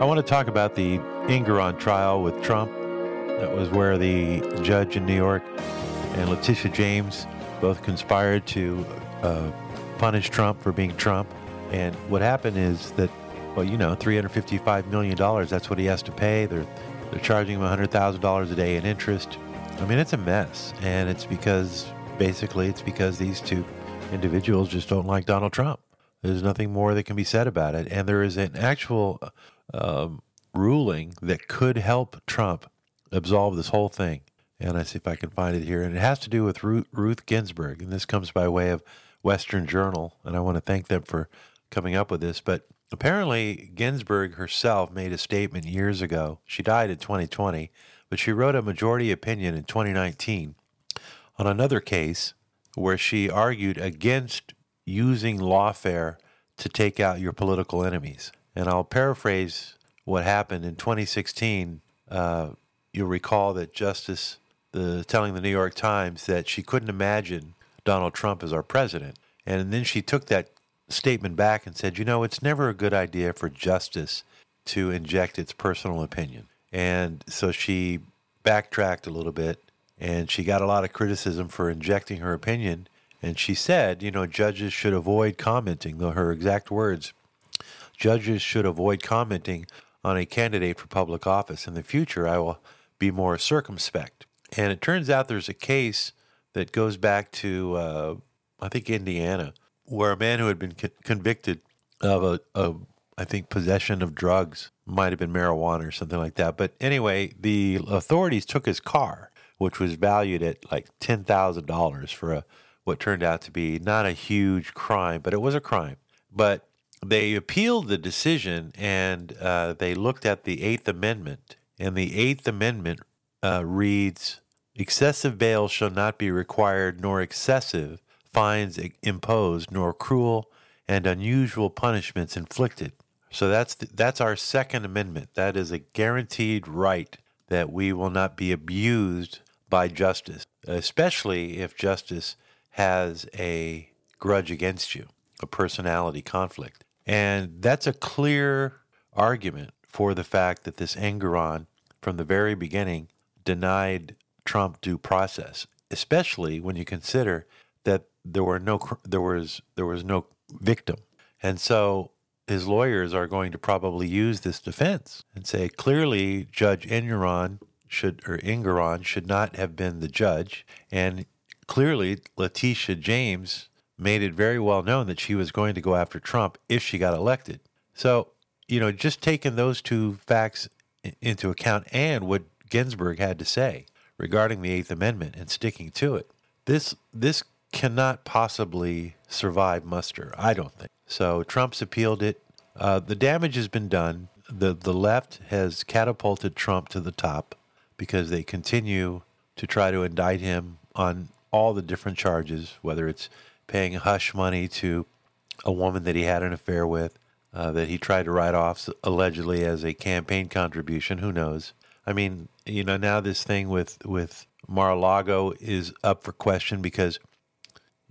I want to talk about the Engoron trial with Trump. That was where the judge in New York and Letitia James both conspired to uh, punish Trump for being Trump. And what happened is that, well, you know, $355 million, that's what he has to pay. They're, they're charging him $100,000 a day in interest. I mean, it's a mess. And it's because, basically, it's because these two individuals just don't like Donald Trump. There's nothing more that can be said about it. And there is an actual um, ruling that could help Trump absolve this whole thing. And I see if I can find it here. And it has to do with Ruth, Ruth Ginsburg. And this comes by way of Western Journal. And I want to thank them for coming up with this. But apparently, Ginsburg herself made a statement years ago. She died in 2020, but she wrote a majority opinion in 2019 on another case where she argued against using lawfare to take out your political enemies. And I'll paraphrase what happened in 2016. Uh, you'll recall that Justice the, telling the New York Times that she couldn't imagine Donald Trump as our president. And then she took that statement back and said, you know, it's never a good idea for justice to inject its personal opinion. And so she backtracked a little bit and she got a lot of criticism for injecting her opinion. And she said, you know, judges should avoid commenting, though her exact words, judges should avoid commenting on a candidate for public office. In the future, I will be more circumspect. And it turns out there's a case that goes back to, uh, I think, Indiana, where a man who had been co- convicted of a, a, I think, possession of drugs, might have been marijuana or something like that. But anyway, the authorities took his car, which was valued at like $10,000 for a what turned out to be not a huge crime, but it was a crime. But they appealed the decision and uh, they looked at the Eighth Amendment. And the Eighth Amendment uh, reads Excessive bail shall not be required, nor excessive fines imposed, nor cruel and unusual punishments inflicted. So that's the, that's our Second Amendment. That is a guaranteed right that we will not be abused by justice, especially if justice has a grudge against you, a personality conflict. And that's a clear argument for the fact that this Engoron, from the very beginning, denied Trump due process, especially when you consider that there were no there was there was no victim. And so his lawyers are going to probably use this defense and say clearly Judge Engoron should or Engoron should not have been the judge and clearly Letitia James made it very well known that she was going to go after Trump if she got elected. So, you know, just taking those two facts into account and what Ginsburg had to say regarding the 8th Amendment and sticking to it. This this cannot possibly survive muster, I don't think. So Trump's appealed it. Uh, the damage has been done. The the left has catapulted Trump to the top because they continue to try to indict him on all the different charges, whether it's paying hush money to a woman that he had an affair with, uh, that he tried to write off allegedly as a campaign contribution. Who knows? I mean, you know, now this thing with with Mar-a-Lago is up for question because,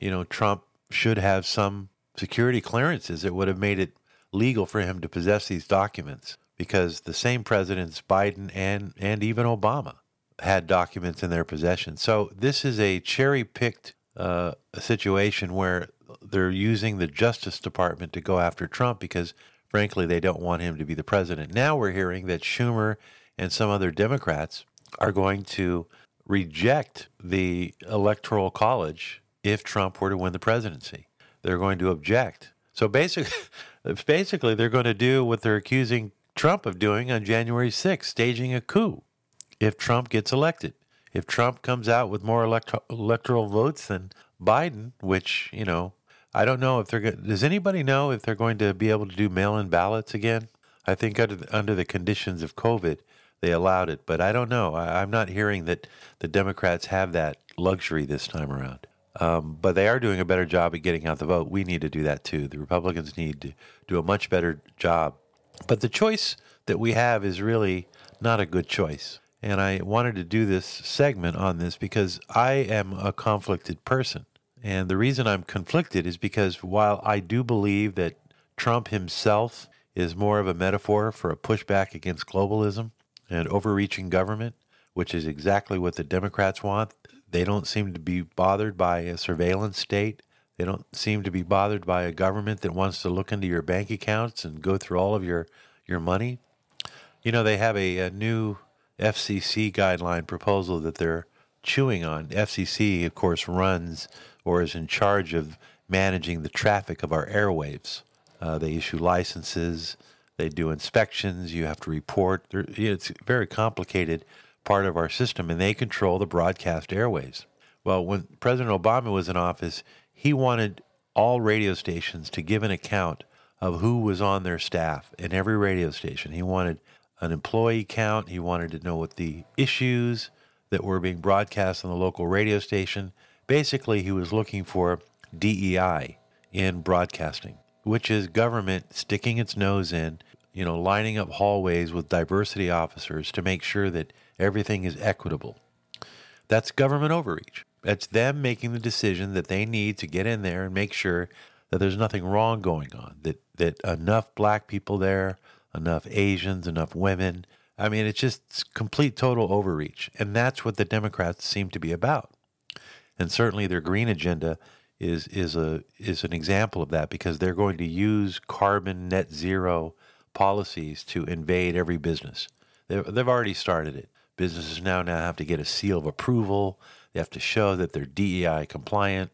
you know, Trump should have some security clearances. It would have made it legal for him to possess these documents because the same presidents, Biden and and even Obama, had documents in their possession. So this is a cherry picked uh, situation where they're using the Justice Department to go after Trump because, frankly, they don't want him to be the president. Now we're hearing that Schumer and some other Democrats are going to reject the Electoral College if Trump were to win the presidency. They're going to object. So basically, basically, they're going to do what they're accusing Trump of doing on January 6th, staging a coup if Trump gets elected. If Trump comes out with more electro- electoral votes than Biden, which, you know, I don't know if they're going does anybody know if they're going to be able to do mail-in ballots again? I think under the, under the conditions of COVID, they allowed it, but I don't know. I, am not hearing that the Democrats have that luxury this time around. Um, but they are doing a better job at getting out the vote. We need to do that too. The Republicans need to do a much better job. But the choice that we have is really not a good choice. And I wanted to do this segment on this because I am a conflicted person. And the reason I'm conflicted is because while I do believe that Trump himself is more of a metaphor for a pushback against globalism and overreaching government, which is exactly what the Democrats want. They don't seem to be bothered by a surveillance state. They don't seem to be bothered by a government that wants to look into your bank accounts and go through all of your, your money. You know, they have a, a new FCC guideline proposal that they're chewing on. FCC, of course, runs or is in charge of managing the traffic of our airwaves. Uh, they issue licenses, they do inspections, you have to report. It's a very complicated part of our system, and they control the broadcast airways. Well, when President Obama was in office, he wanted all radio stations to give an account of who was on their staff in every radio station. He wanted an employee count, he wanted to know what the issues that were being broadcast on the local radio station. Basically, he was looking for DEI in broadcasting, which is government sticking its nose in, you know, lining up hallways with diversity officers to make sure that everything is equitable. That's government overreach. That's them making the decision that they need to get in there and make sure that there's nothing wrong going on, that, that enough black people there, enough Asians, enough women, I mean, it's just complete total overreach. And that's what the Democrats seem to be about. And certainly their green agenda is is a is an example of that because they're going to use carbon net zero policies to invade every business. They've, they've already started it. Businesses now now have to get a seal of approval. They have to show that they're DEI compliant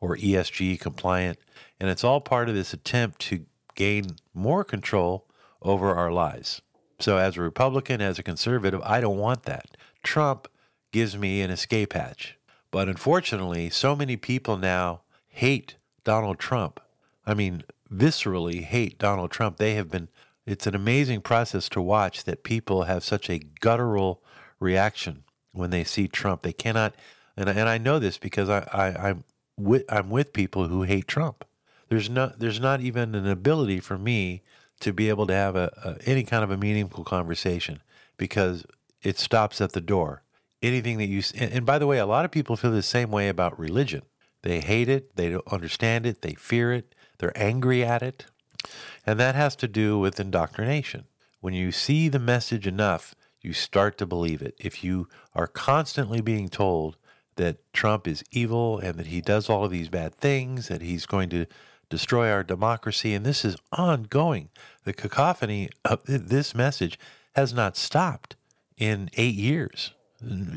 or ESG compliant, and it's all part of this attempt to gain more control over our lives. So, as a Republican, as a conservative, I don't want that. Trump gives me an escape hatch. But unfortunately, so many people now hate Donald Trump. I mean, viscerally hate Donald Trump. They have been, it's an amazing process to watch that people have such a guttural reaction when they see Trump. They cannot, and, and I know this because I, I, I'm, with, I'm with people who hate Trump. There's not, there's not even an ability for me to be able to have a, a, any kind of a meaningful conversation because it stops at the door. Anything that you and, and by the way, a lot of people feel the same way about religion. They hate it, they don't understand it, they fear it, they're angry at it. And that has to do with indoctrination. When you see the message enough, you start to believe it. If you are constantly being told that Trump is evil and that he does all of these bad things, that he's going to destroy our democracy. And this is ongoing. The cacophony of this message has not stopped in eight years.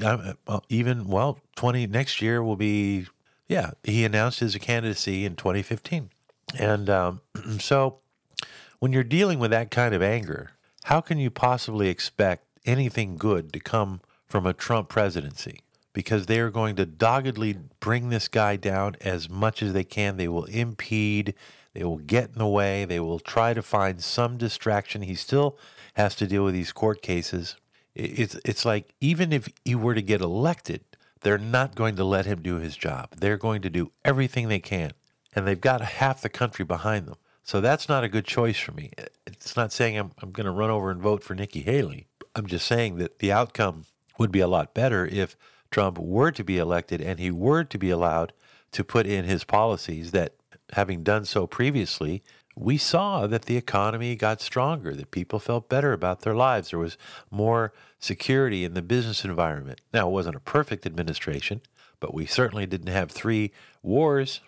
Uh, even, well, 20 next year will be, yeah, he announced his candidacy in 2015. And um, so when you're dealing with that kind of anger, how can you possibly expect anything good to come from a Trump presidency? Because they are going to doggedly bring this guy down as much as they can. They will impede, they will get in the way, they will try to find some distraction. He still has to deal with these court cases. It's it's like even if he were to get elected, they're not going to let him do his job. They're going to do everything they can, and they've got half the country behind them. So that's not a good choice for me. It's not saying I'm I'm going to run over and vote for Nikki Haley. I'm just saying that the outcome would be a lot better if Trump were to be elected and he were to be allowed to put in his policies that, having done so previously, we saw that the economy got stronger, that people felt better about their lives. There was more security in the business environment. Now, it wasn't a perfect administration, but we certainly didn't have three wars,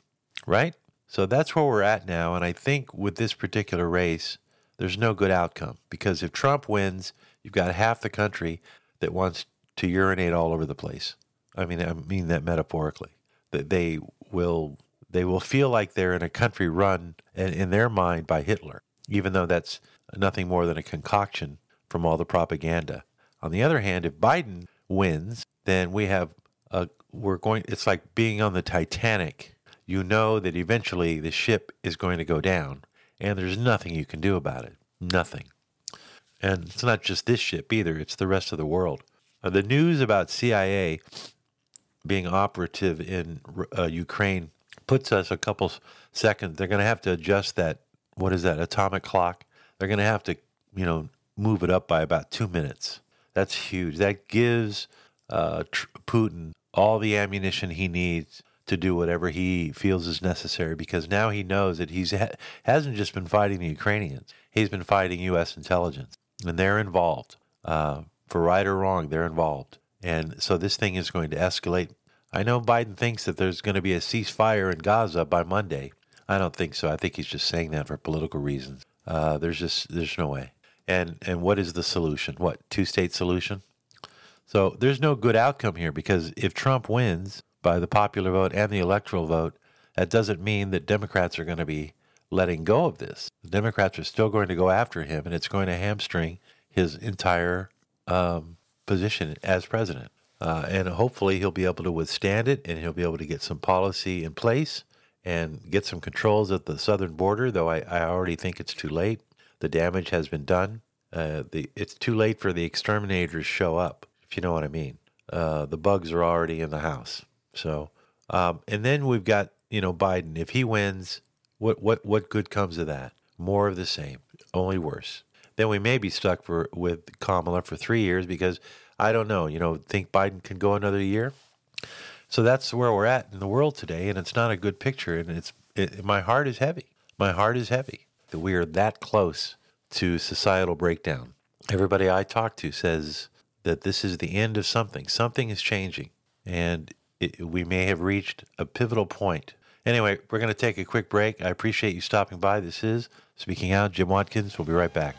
right? So that's where we're at now. And I think with this particular race, there's no good outcome because if Trump wins, you've got half the country that wants to urinate all over the place. I mean, I mean that metaphorically. That they will they will feel like they're in a country run in their mind by Hitler, even though that's nothing more than a concoction from all the propaganda. On the other hand, if Biden wins, then we have a we're going. It's like being on the Titanic. You know that eventually the ship is going to go down, and there's nothing you can do about it. Nothing. And it's not just this ship either, it's the rest of the world. Uh, the news about CIA being operative in uh, Ukraine puts us a couple seconds. They're going to have to adjust that. What is that atomic clock? They're going to have to, you know, move it up by about two minutes. That's huge. That gives uh, tr- Putin all the ammunition he needs to do whatever he feels is necessary because now he knows that he's ha- hasn't just been fighting the Ukrainians; he's been fighting U.S. intelligence, and they're involved. Uh, for right or wrong, they're involved, and so this thing is going to escalate. I know Biden thinks that there's going to be a ceasefire in Gaza by Monday. I don't think so. I think he's just saying that for political reasons. Uh, there's just there's no way. And and what is the solution? What two state solution? So there's no good outcome here because if Trump wins by the popular vote and the electoral vote, that doesn't mean that Democrats are going to be letting go of this. The Democrats are still going to go after him, and it's going to hamstring his entire um, position as president. Uh, and hopefully he'll be able to withstand it, and he'll be able to get some policy in place and get some controls at the southern border. Though I, I already think it's too late. The damage has been done. Uh, the it's too late for the exterminators show up if you know what I mean. Uh, the bugs are already in the house. So, um, and then we've got you know Biden. If he wins, what what what good comes of that? More of the same, only worse. Then we may be stuck for with Kamala for three years because I don't know. You know, think Biden can go another year. So that's where we're at in the world today, and it's not a good picture. And it's it, my heart is heavy. My heart is heavy that we are that close to societal breakdown. Everybody I talk to says that this is the end of something. Something is changing, and it, we may have reached a pivotal point. Anyway, we're going to take a quick break. I appreciate you stopping by. This is Speaking Out, Jim Watkins. We'll be right back.